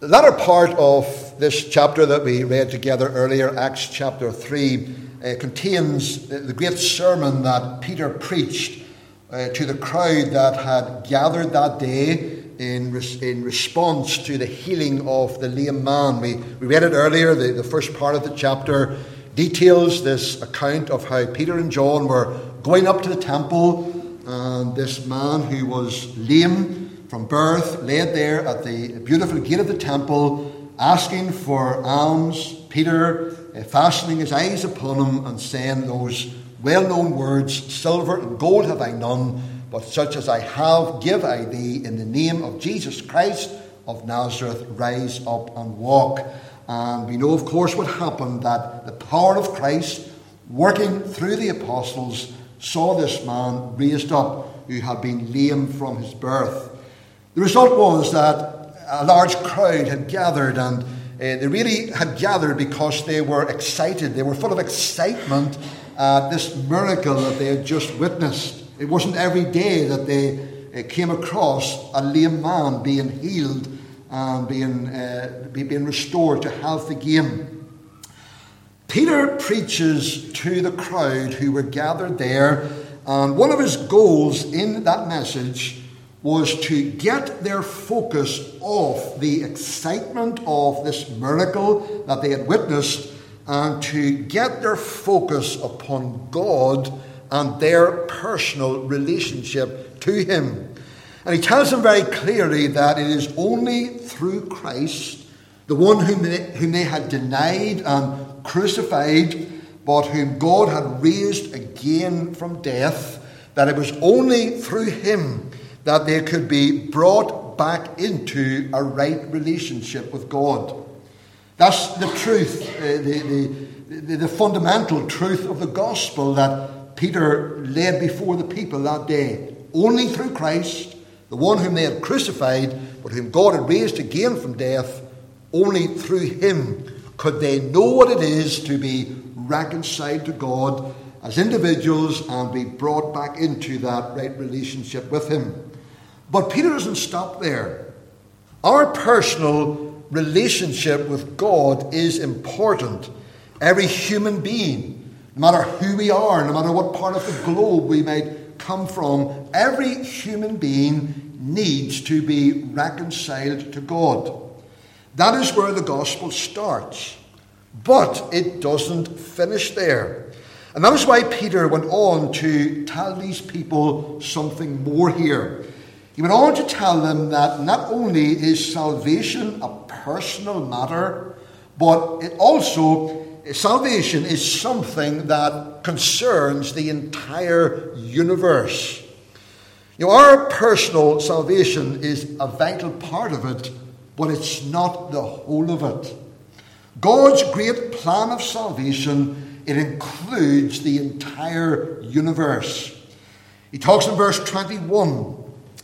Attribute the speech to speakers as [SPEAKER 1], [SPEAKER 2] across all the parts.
[SPEAKER 1] The latter part of this chapter that we read together earlier, Acts chapter 3, uh, contains the great sermon that Peter preached uh, to the crowd that had gathered that day in, res- in response to the healing of the lame man. We, we read it earlier, the, the first part of the chapter details this account of how Peter and John were going up to the temple, and this man who was lame from birth, laid there at the beautiful gate of the temple, asking for alms. Peter uh, fastening his eyes upon him and saying those well known words Silver and gold have I none, but such as I have give I thee in the name of Jesus Christ of Nazareth, rise up and walk. And we know, of course, what happened that the power of Christ working through the apostles saw this man raised up who had been lame from his birth. The result was that a large crowd had gathered, and uh, they really had gathered because they were excited. They were full of excitement at this miracle that they had just witnessed. It wasn't every day that they uh, came across a lame man being healed and being, uh, being restored to health again. Peter preaches to the crowd who were gathered there, and one of his goals in that message was to get their focus off the excitement of this miracle that they had witnessed and to get their focus upon God and their personal relationship to Him. And he tells them very clearly that it is only through Christ, the one whom they, whom they had denied and crucified, but whom God had raised again from death, that it was only through Him that they could be brought back into a right relationship with God. That's the truth, uh, the, the, the, fundamental truth of the gospel that Peter laid before the people that day. Only through Christ, the one whom they had crucified, but whom God had raised again from death, only through him could they know what it is to be reconciled to God as individuals and be brought back into that right relationship with him. But Peter doesn't stop there. Our personal relationship with God is important. Every human being, no matter who we are, no matter what part of the globe we might come from, every human being needs to be reconciled to God. That is where the gospel starts. But it doesn't finish there. And that is why Peter went on to tell these people something more here. He went on to tell them that not only is salvation a personal matter, but it also salvation is something that concerns the entire universe. You know, our personal salvation is a vital part of it, but it's not the whole of it. God's great plan of salvation, it includes the entire universe. He talks in verse 21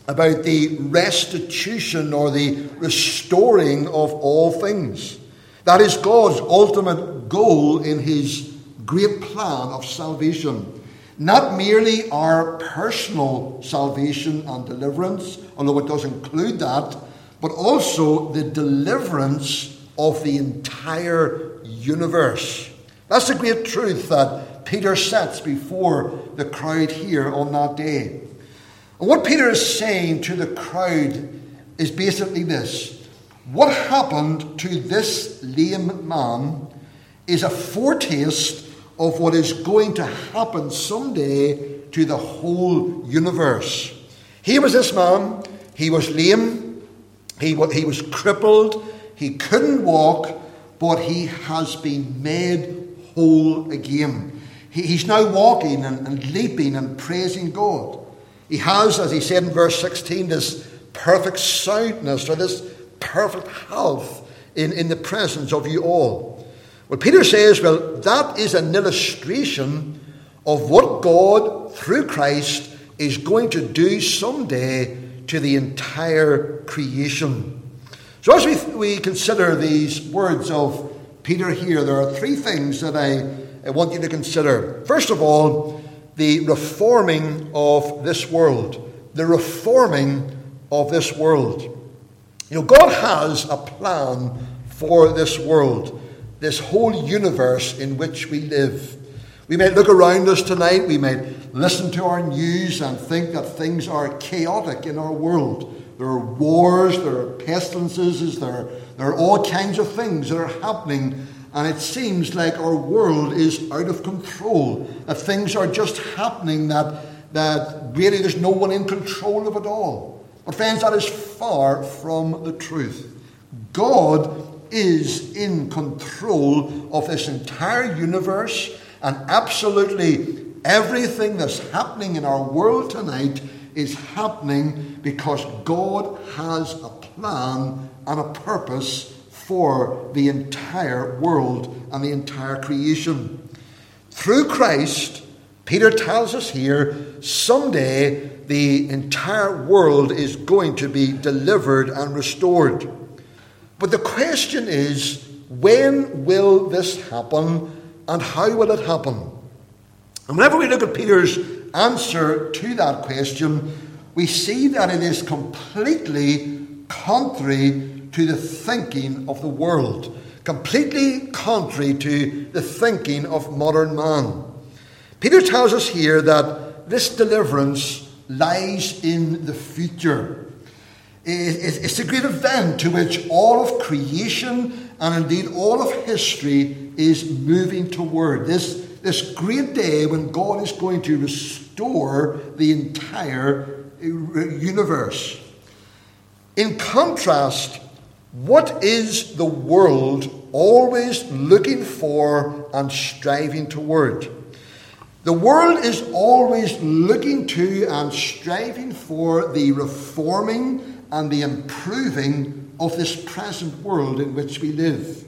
[SPEAKER 1] about the restitution or the restoring of all things. That is God's ultimate goal in his great plan of salvation. Not merely our personal salvation and deliverance, although it does include that, but also the deliverance of the entire universe. That's the great truth that Peter sets before the crowd here on that day. And what Peter is saying to the crowd is basically this What happened to this lame man is a foretaste of what is going to happen someday to the whole universe. Here was this man, he was lame, he, he was crippled, he couldn't walk, but he has been made whole again. He, he's now walking and, and leaping and praising God. He has, as he said in verse 16, this perfect soundness or this perfect health in, in the presence of you all. Well, Peter says, well, that is an illustration of what God, through Christ, is going to do someday to the entire creation. So, as we, we consider these words of Peter here, there are three things that I, I want you to consider. First of all, the reforming of this world. The reforming of this world. You know, God has a plan for this world, this whole universe in which we live. We might look around us tonight, we might listen to our news and think that things are chaotic in our world. There are wars, there are pestilences, there are, there are all kinds of things that are happening, and it seems like our world is out of control. That things are just happening that, that really there's no one in control of it all. But, friends, that is far from the truth. God is in control of this entire universe and absolutely everything that's happening in our world tonight is happening because God has a plan and a purpose for the entire world and the entire creation. Through Christ, Peter tells us here, someday the entire world is going to be delivered and restored. But the question is, when will this happen and how will it happen? And whenever we look at Peter's answer to that question, we see that it is completely contrary to the thinking of the world, completely contrary to the thinking of modern man. Peter tells us here that this deliverance lies in the future. It's a great event to which all of creation and indeed all of history is moving toward. This, this great day when God is going to restore the entire uh, universe. In contrast, what is the world always looking for and striving toward? The world is always looking to and striving for the reforming and the improving of this present world in which we live.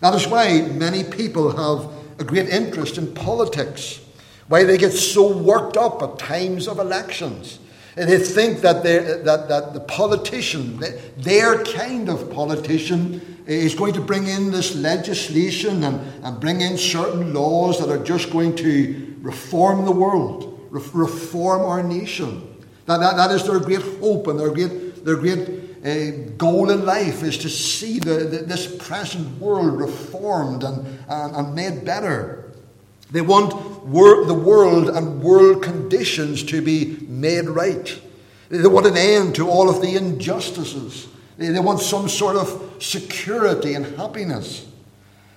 [SPEAKER 1] That is why many people have a great interest in politics, why they get so worked up at times of elections. They think that, that, that the politician, their kind of politician, is going to bring in this legislation and, and bring in certain laws that are just going to reform the world, reform our nation. That, that, that is their great hope and their great their great uh, goal in life is to see the, the, this present world reformed and, and, and made better. They want wor- the world and world conditions to be made right. They want an end to all of the injustices. They, want some sort of security and happiness.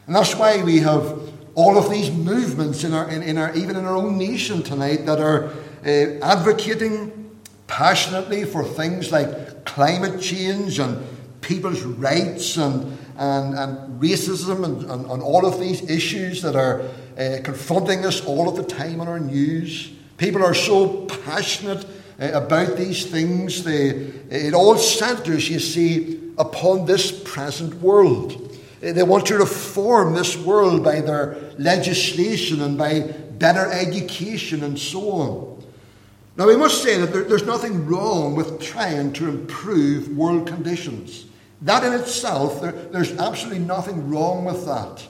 [SPEAKER 1] And that's why we have all of these movements in our, in, in our even in our own nation tonight that are uh, advocating passionately for things like climate change and people's rights and, and, and racism and, and, and all of these issues that are uh, confronting us all of the time on our news. People are so passionate uh, about these things. They, it all centres, you see, upon this present world. Uh, they want to reform this world by their legislation and by better education and so on. Now, we must say that there, there's nothing wrong with trying to improve world conditions. That in itself, there, there's absolutely nothing wrong with that.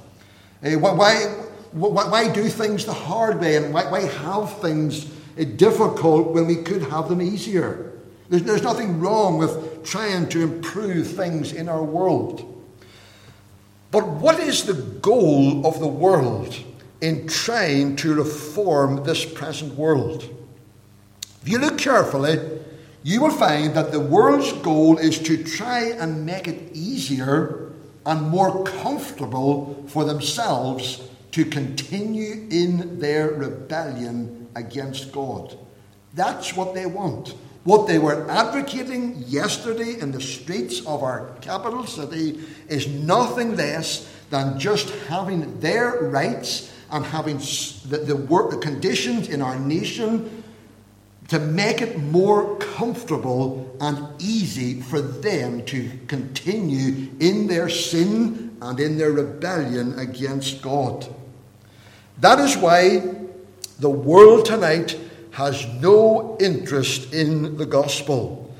[SPEAKER 1] Uh, why, why, do things the hard way and why, why have things uh, difficult when we could have them easier? There's, there's nothing wrong with trying to improve things in our world. But what is the goal of the world in trying to reform this present world? If you look carefully, you will find that the world's goal is to try and make it easier and more comfortable for themselves to continue in their rebellion against God. That's what they want. What they were advocating yesterday in the streets of our capital city is nothing less than just having their rights and having the, the, work, the conditions in our nation to make it more comfortable and easy for them to continue in their sin and in their rebellion against God. That is why the world tonight has no interest in the gospel.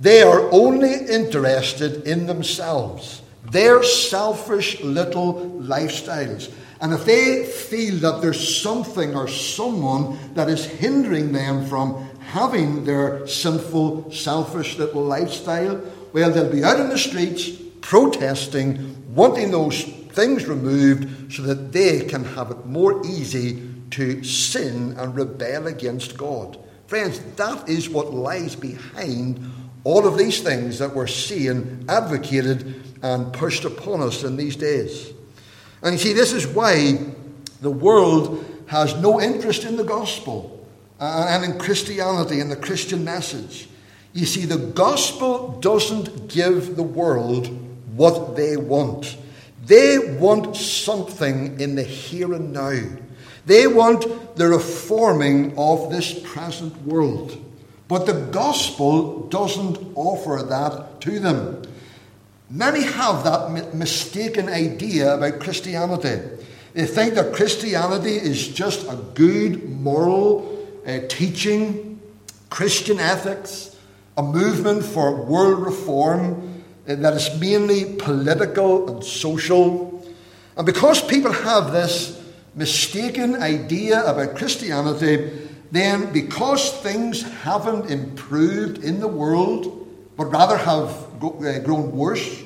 [SPEAKER 1] They are only interested in themselves, their selfish little lifestyles. And if they feel that there's something or someone that is hindering them from having their sinful, selfish little lifestyle, well, they'll be out in the streets protesting, wanting those things removed so that they can have it more easy to sin and rebel against God. Friends, that is what lies behind all of these things that we're seeing advocated and pushed upon us in these days. And you see, this is why the world has no interest in the gospel and in Christianity and the Christian message. You see, the gospel doesn't give the world what they want. They want something in the here and now. They want the reforming of this present world. But the gospel doesn't offer that to them. Many have that mistaken idea about Christianity. They think that Christianity is just a good moral uh, teaching, Christian ethics, a movement for world reform that is mainly political and social. And because people have this mistaken idea about Christianity, then because things haven't improved in the world, but rather have uh, grown worse,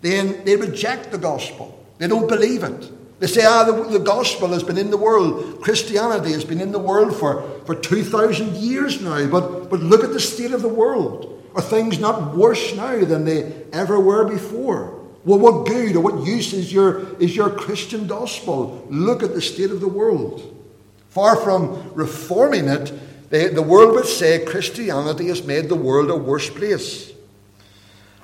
[SPEAKER 1] then they reject the gospel. They don't believe it. They say, ah, the, the, gospel has been in the world. Christianity has been in the world for, for 2,000 years now. But, but look at the state of the world. Are things not worse now than they ever were before? Well, what good or what use is your, is your Christian gospel? Look at the state of the world. Far from reforming it, the, the world would say Christianity has made the world a worse place.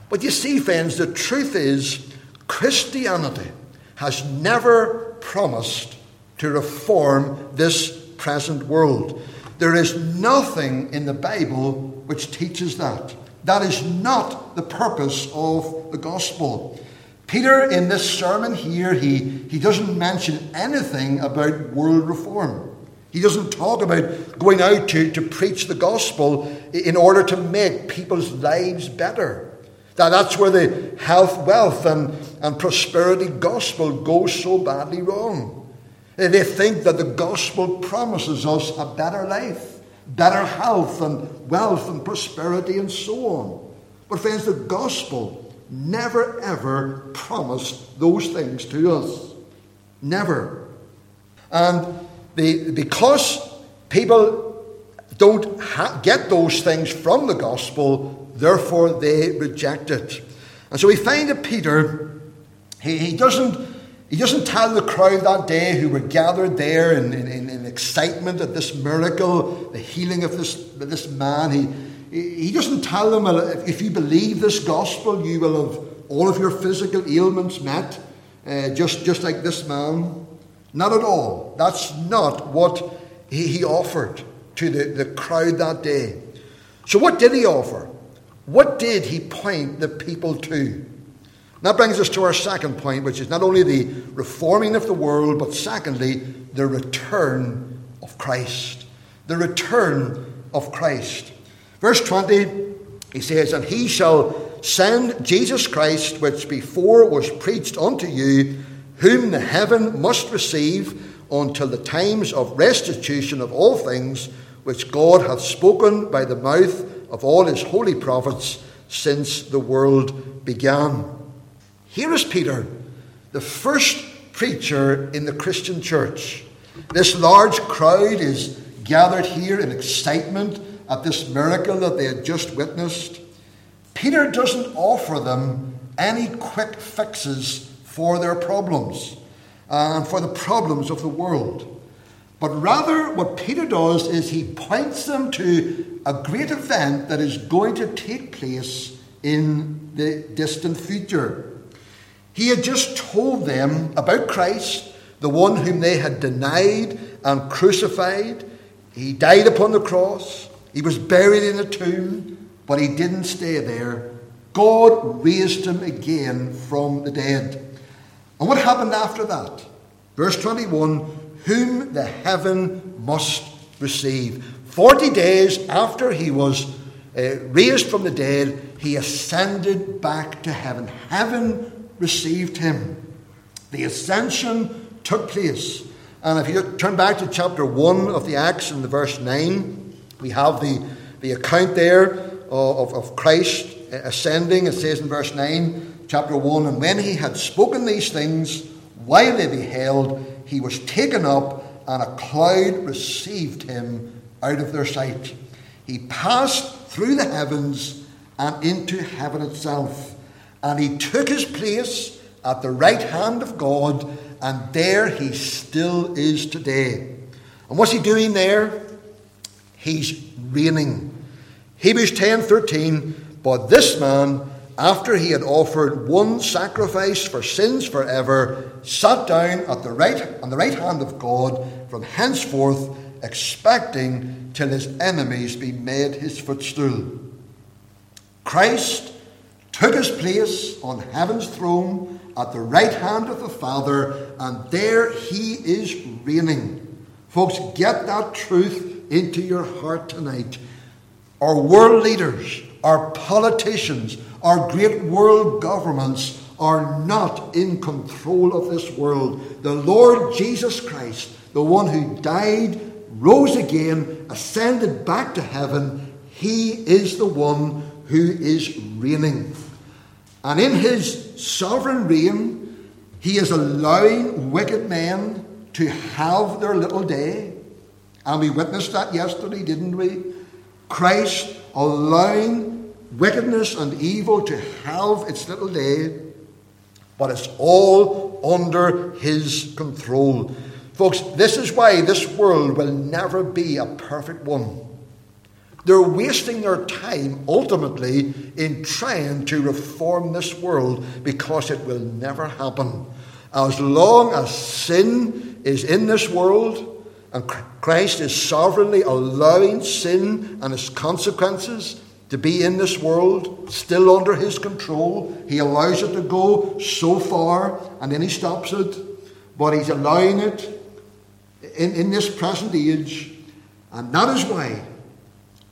[SPEAKER 1] But you see, friends, the truth is Christianity has never promised to reform this present world. There is nothing in the Bible which teaches that. That is not the purpose of the gospel. Peter, in this sermon here, he, he doesn't mention anything about world reform. He doesn't talk about going out to, to preach the gospel in order to make people's lives better. That, that's where the health, wealth, and, and prosperity gospel goes so badly wrong. They think that the gospel promises us a better life, better health, and wealth, and prosperity, and so on. But, friends, the gospel never ever promised those things to us. Never. And the, because people don't ha- get those things from the gospel, therefore they reject it. And so we find that Peter, he, he doesn't. He doesn't tell the crowd that day who were gathered there in, in, in excitement at this miracle, the healing of this, this man. He, he doesn't tell them, if you believe this gospel, you will have all of your physical ailments met, uh, just, just like this man. Not at all. That's not what he, he offered to the, the crowd that day. So, what did he offer? What did he point the people to? That brings us to our second point, which is not only the reforming of the world, but secondly, the return of Christ. The return of Christ. Verse 20, he says, And he shall send Jesus Christ, which before was preached unto you whom the heaven must receive until the times of restitution of all things which God hath spoken by the mouth of all his holy prophets since the world began. Here is Peter, the first preacher in the Christian church. This large crowd is gathered here in excitement at this miracle that they had just witnessed. Peter doesn't offer them any quick fixes for their problems and for the problems of the world. But rather, what Peter does is he points them to a great event that is going to take place in the distant future. He had just told them about Christ, the one whom they had denied and crucified. He died upon the cross, he was buried in a tomb, but he didn't stay there. God raised him again from the dead. And what happened after that? Verse 21 Whom the heaven must receive. Forty days after he was uh, raised from the dead, he ascended back to heaven. Heaven received him. The ascension took place. And if you turn back to chapter 1 of the Acts in the verse 9, we have the, the account there of, of Christ ascending, it says in verse 9, chapter 1, and when he had spoken these things, while they beheld, he was taken up, and a cloud received him out of their sight. He passed through the heavens and into heaven itself, and he took his place at the right hand of God, and there he still is today. And what's he doing there? He's reigning. Hebrews 10 13, but this man, after he had offered one sacrifice for sins forever, sat down at the right on the right hand of God from henceforth, expecting till his enemies be made his footstool. Christ took his place on heaven's throne at the right hand of the Father, and there he is reigning. Folks, get that truth into your heart tonight. Our world leaders, our politicians, our great world governments are not in control of this world. The Lord Jesus Christ, the one who died, rose again, ascended back to heaven, he is the one who is reigning. And in his sovereign reign, he is allowing wicked men to have their little day. And we witnessed that yesterday, didn't we? Christ allowing wickedness and evil to have its little day, but it's all under his control. Folks, this is why this world will never be a perfect one. They're wasting their time ultimately in trying to reform this world because it will never happen. As long as sin is in this world and Christ is sovereignly allowing sin and its consequences to be in this world, still under his control, he allows it to go so far and then he stops it. But he's allowing it in, in this present age, and that is why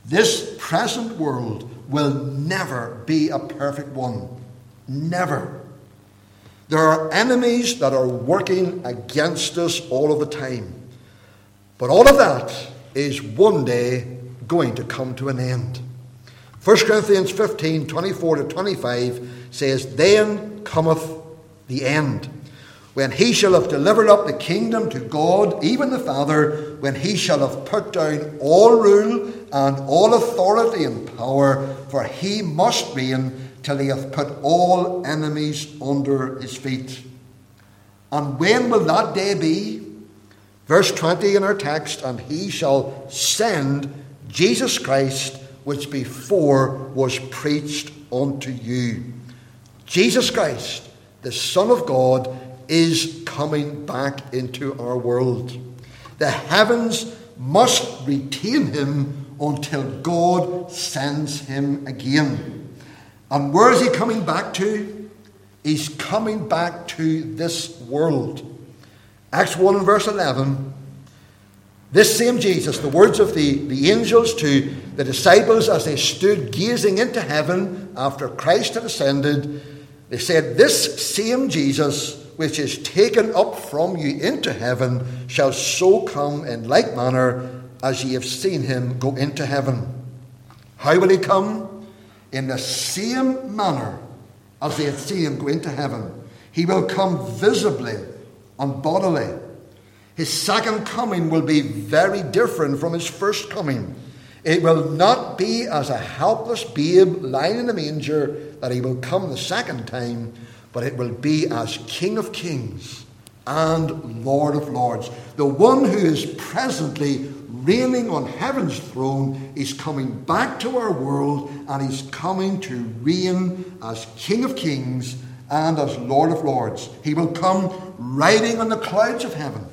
[SPEAKER 1] this present world will never be a perfect one. Never. There are enemies that are working against us all of the time. But all of that is one day going to come to an end. 1 Corinthians 15 24 to 25 says, Then cometh the end when he shall have delivered up the kingdom to God, even the Father, when he shall have put down all rule and all authority and power, for he must reign till he hath put all enemies under his feet. And when will that day be? Verse 20 in our text, and he shall send Jesus Christ, which before was preached unto you. Jesus Christ, the Son of God, is coming back into our world. The heavens must retain him until God sends him again. And where is he coming back to? He's coming back to this world. Acts 1 and verse 11. This same Jesus, the words of the, the angels to the disciples as they stood gazing into heaven after Christ had ascended, they said, This same Jesus which is taken up from you into heaven shall so come in like manner as ye have seen him go into heaven. How will he come? In the same manner as they had seen him go into heaven. He will come visibly and bodily. His second coming will be very different from his first coming. It will not be as a helpless babe lying in a manger that he will come the second time, but it will be as King of Kings and Lord of Lords. The one who is presently reigning on heaven's throne is coming back to our world and he's coming to reign as King of Kings and as Lord of Lords. He will come riding on the clouds of heaven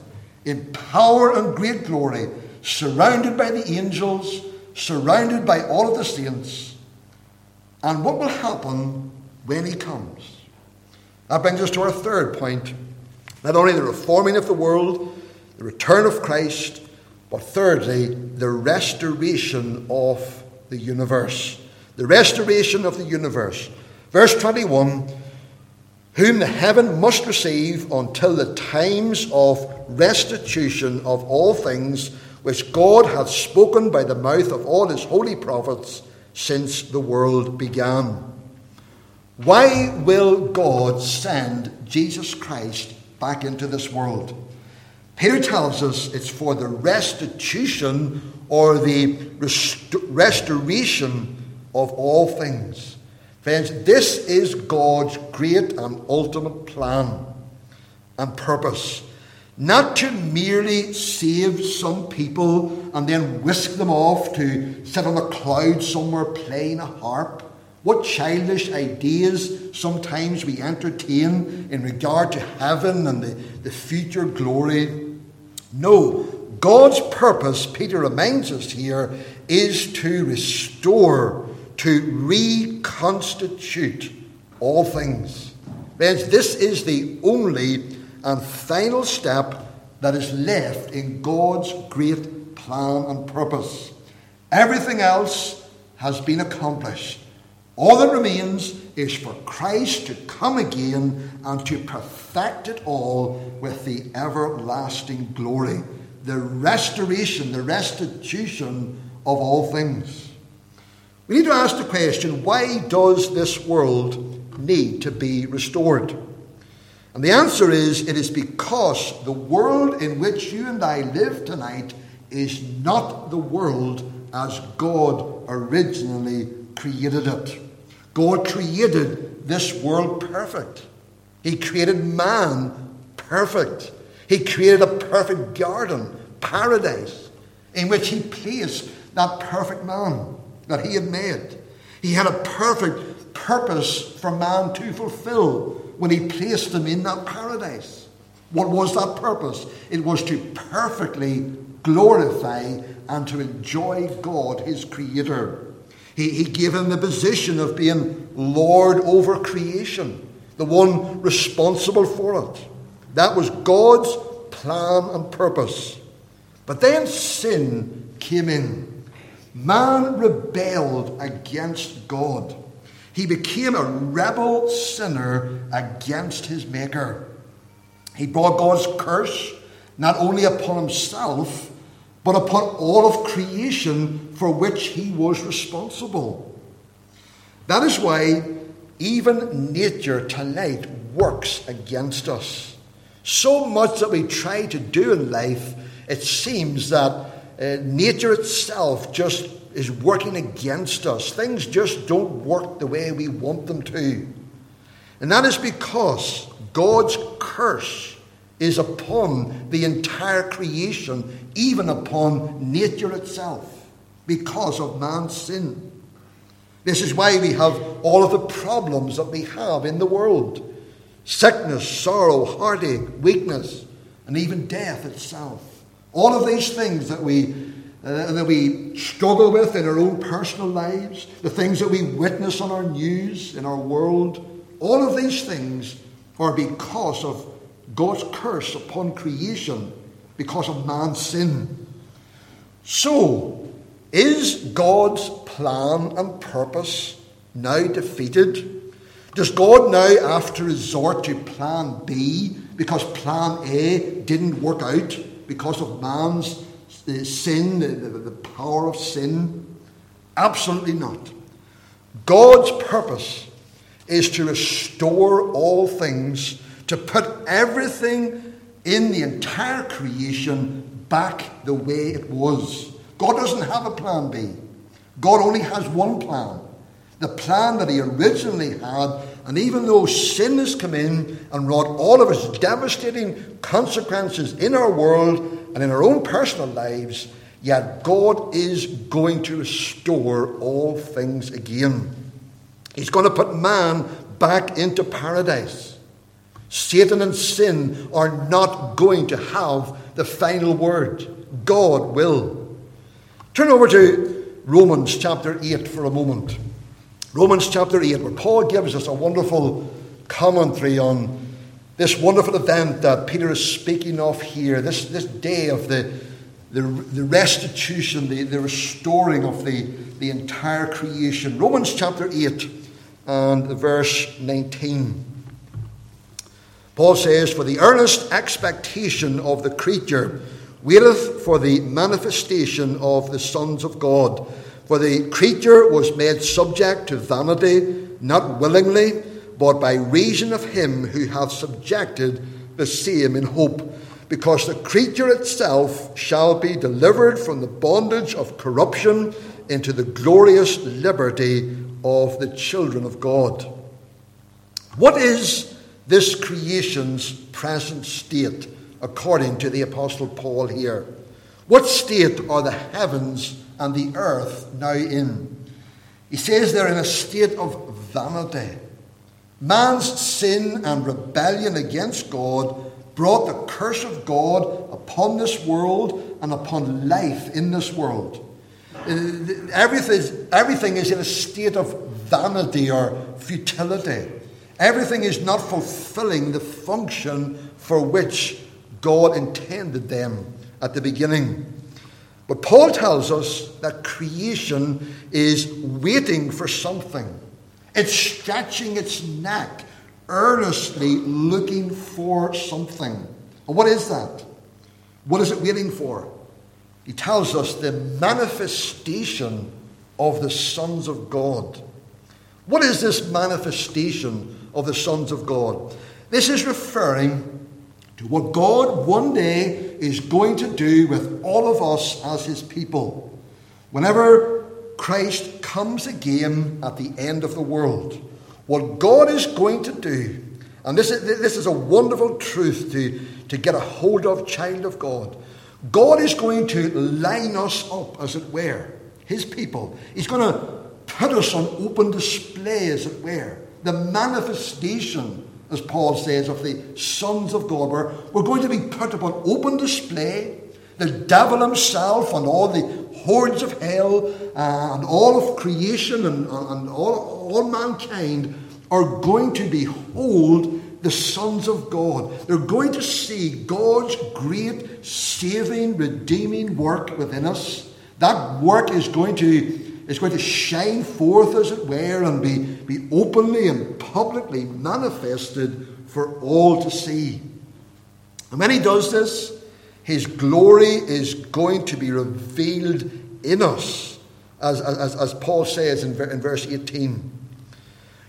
[SPEAKER 1] in power and great glory, surrounded by the angels, surrounded by all of the saints. And what will happen when he comes? That brings us to our third point. Not only the reforming of the world, the return of Christ, but thirdly, the restoration of the universe. The restoration of the universe. Verse 21 Whom the heaven must receive until the times of restitution of all things which God hath spoken by the mouth of all his holy prophets since the world began. Why will God send Jesus Christ back into this world? Peter tells us it's for the restitution or the rest- restoration of all things. Friends, this is God's great and ultimate plan and purpose. Not to merely save some people and then whisk them off to sit on a cloud somewhere playing a harp. What childish ideas sometimes we entertain in regard to heaven and the, the future glory. No, God's purpose, Peter reminds us here, is to restore, to reconstitute all things. Friends, this is the only and final step that is left in God's great plan and purpose. Everything else has been accomplished. All that remains is for Christ to come again and to perfect it all with the everlasting glory, the restoration, the restitution of all things. We need to ask the question why does this world need to be restored? And the answer is it is because the world in which you and I live tonight is not the world as God originally created it. God created this world perfect. He created man perfect. He created a perfect garden, paradise, in which He placed that perfect man that He had made. He had a perfect purpose for man to fulfill when he placed them in that paradise. What was that purpose? It was to perfectly glorify and to enjoy God, his creator. He, he gave him the position of being Lord over creation, the one responsible for it. That was God's plan and purpose. But then sin came in. Man rebelled against God. He became a rebel sinner against his Maker. He brought God's curse not only upon himself, but upon all of creation for which he was responsible. That is why even nature tonight works against us. So much that we try to do in life, it seems that uh, nature itself just is working against us. Things just don't work the way we want them to. And that is because God's curse is upon the entire creation, even upon nature itself, because of man's sin. This is why we have all of the problems that we have in the world sickness, sorrow, heartache, weakness, and even death itself. All of these things that we uh, that we struggle with in our own personal lives, the things that we witness on our news, in our world, all of these things are because of God's curse upon creation, because of man's sin. So, is God's plan and purpose now defeated? Does God now have to resort to plan B because plan A didn't work out because of man's eh, the sin, the power of sin? Absolutely not. God's purpose is to restore all things, to put everything in the entire creation back the way it was. God doesn't have a plan B. God only has one plan. The plan that He originally had, and even though sin has come in and wrought all of its devastating consequences in our world, and in our own personal lives, yet God is going to restore all things again. He's going to put man back into paradise. Satan and sin are not going to have the final word. God will. Turn over to Romans chapter 8 for a moment. Romans chapter 8, where Paul gives us a wonderful commentary on this wonderful event that Peter is speaking of here, this, this day of the, the, the restitution, the, the restoring of the, the entire creation. Romans chapter 8 and verse 19. Paul says, For the earnest expectation of the creature waiteth for the manifestation of the sons of God. For the creature was made subject to vanity, not willingly, but by reason of him who hath subjected the same in hope. Because the creature itself shall be delivered from the bondage of corruption into the glorious liberty of the children of God. What is this creation's present state, according to the Apostle Paul here? What state are the heavens and the earth now in. He says they're in a state of vanity. Man's sin and rebellion against God brought the curse of God upon this world and upon life in this world. Uh, everything, everything is in a state of vanity or futility. Everything is not fulfilling the function for which God intended them at the beginning. But Paul tells us that creation is waiting for something. It's stretching its neck, earnestly looking for something. And what is that? What is it waiting for? He tells us the manifestation of the sons of God. What is this manifestation of the sons of God? This is referring to what God one day is going to do with all of us as his people. Whenever Christ comes again at the end of the world, what God is going to do, and this is, this is a wonderful truth to, to get a hold of, child of God. God is going to line us up, as it were, his people. He's going to put us on open display, as it were. The manifestation as Paul says, of the sons of God. We're, we're going to be put upon open display. The devil himself and all the hordes of hell uh, and all of creation and, and all, all mankind are going to behold the sons of God. They're going to see God's great saving, redeeming work within us. That work is going to is going to shine forth, as it were, and be, be openly and publicly manifested for all to see. And when he does this, his glory is going to be revealed in us, as, as, as Paul says in, in verse 18.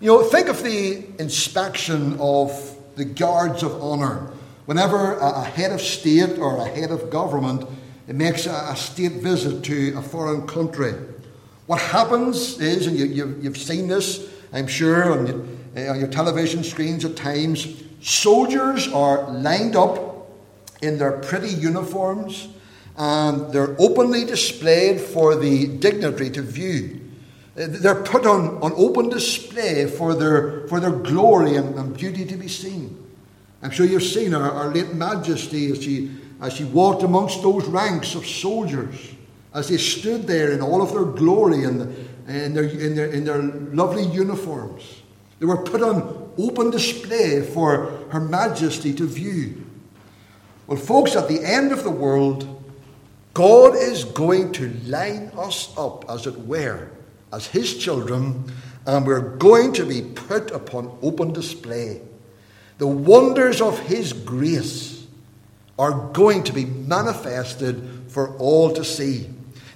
[SPEAKER 1] You know, think of the inspection of the guards of honour. Whenever a, head of state or a head of government makes a state visit to a foreign country, what happens is, and you, you've seen this, I'm sure, on your, on your television screens at times, soldiers are lined up in their pretty uniforms and they're openly displayed for the dignitary to view. Uh, they're put on, on open display for their, for their glory and, and beauty to be seen. I'm sure you've seen our, our late Majesty as she, as she walked amongst those ranks of soldiers as they stood there in all of their glory and in their, in their, in their lovely uniforms. They were put on open display for Her Majesty to view. Well, folks, at the end of the world, God is going to line us up, as it were, as His children, and we're going to be put upon open display. The wonders of His grace are going to be manifested for all to see.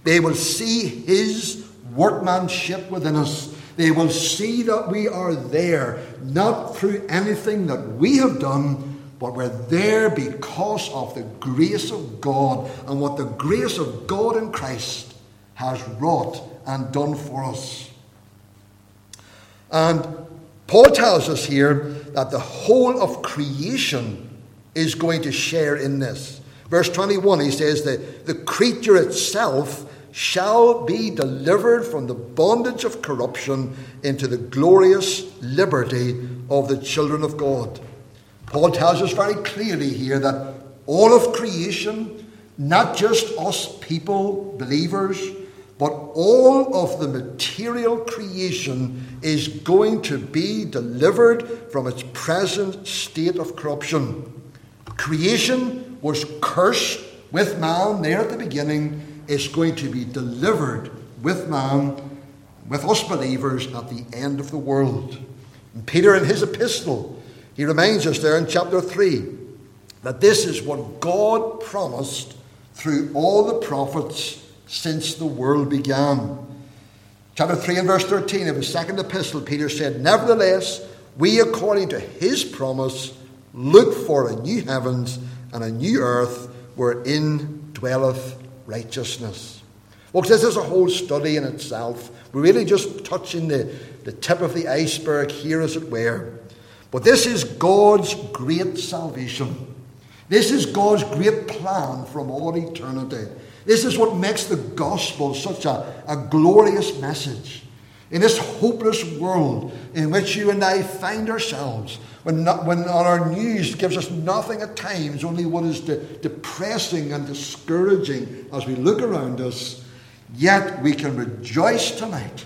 [SPEAKER 1] They will see His workmanship within us. They will see that we are there, not through anything that we have done, but we're there because of the grace of God and what the grace of God in Christ has wrought and done for us. And Paul tells us here that the whole of creation is going to share in this. Verse 21, he says that the creature itself shall be delivered from the bondage of corruption into the glorious liberty of the children of God. Paul tells us very clearly here that all of creation, not just us people, believers, but all of the material creation is going to be delivered from its present state of corruption. Creation was cursed with man there at the beginning is going to be delivered with man, with us believers at the end of the world. And Peter, in his epistle, he reminds us there in chapter 3 that this is what God promised through all the prophets since the world began. Chapter 3 and verse 13 of his second epistle, Peter said, Nevertheless, we, according to his promise, look for a new heavens and a new earth wherein dwelleth righteousness. Well, this is a whole study in itself. We're really just touching the, the tip of the iceberg here, as it were. But this is God's great salvation. This is God's great plan from all eternity. This is what makes the gospel such a, a glorious message. In this hopeless world in which you and I find ourselves, when, not, when our news gives us nothing at times, only what is de- depressing and discouraging as we look around us, yet we can rejoice tonight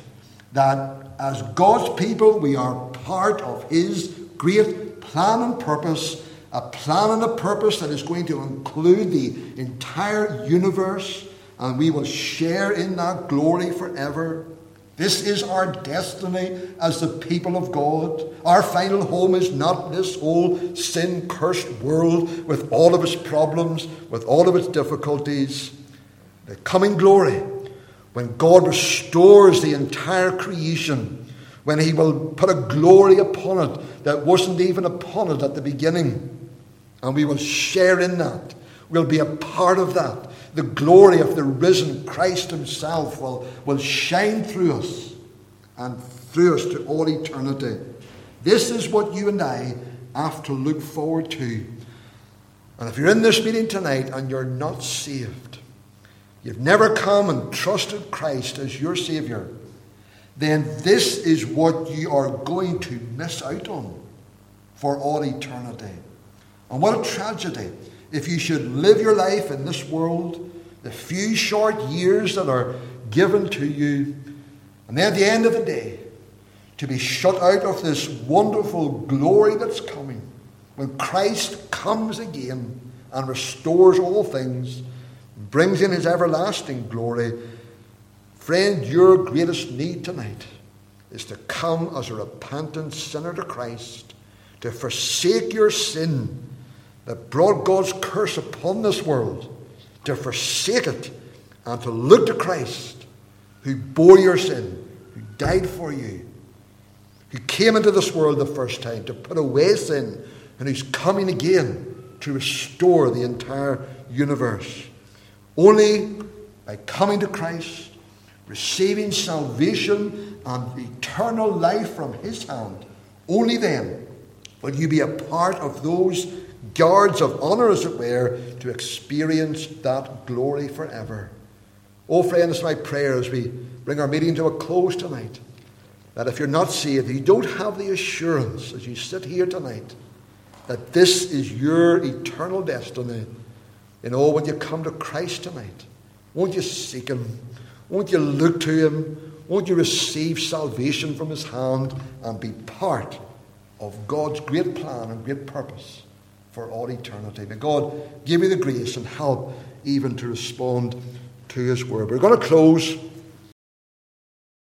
[SPEAKER 1] that as God's people, we are part of His great plan and purpose, a plan and a purpose that is going to include the entire universe, and we will share in that glory forever. This is our destiny as the people of God. Our final home is not this whole sin cursed world with all of its problems, with all of its difficulties. The coming glory, when God restores the entire creation, when He will put a glory upon it that wasn't even upon it at the beginning, and we will share in that. We'll be a part of that the glory of the risen Christ Himself will, will shine through us and through us to all eternity. This is what you and I have to look forward to. And if you're in this meeting tonight and you're not saved, you've never come and trusted Christ as your Saviour, then this is what you are going to miss out on for all eternity. And what a tragedy if you should live your life in this world, the few short years that are given to you, and then at the end of the day, to be shut out of this wonderful glory that's coming when Christ comes again and restores all things, brings in his everlasting glory. Friend, your greatest need tonight is to come as a repentant sinner to Christ, to forsake your sin that brought God's curse upon this world, to forsake it and to look to Christ, who bore your sin, who died for you, who came into this world the first time to put away sin, and who's coming again to restore the entire universe. Only by coming to Christ, receiving salvation and eternal life from His hand, only then will you be a part of those guards of honour, as it were, to experience that glory forever. Oh, friends, my prayer as we bring our meeting to a close tonight that if you're not saved, you don't have the assurance as you sit here tonight that this is your eternal destiny. You know, when you come to Christ tonight, won't you seek Him? Won't you look to Him? Won't you receive salvation from His hand and be part of God's great plan and great purpose? For all eternity. May God give you the grace and help even to respond to His word. We're going to close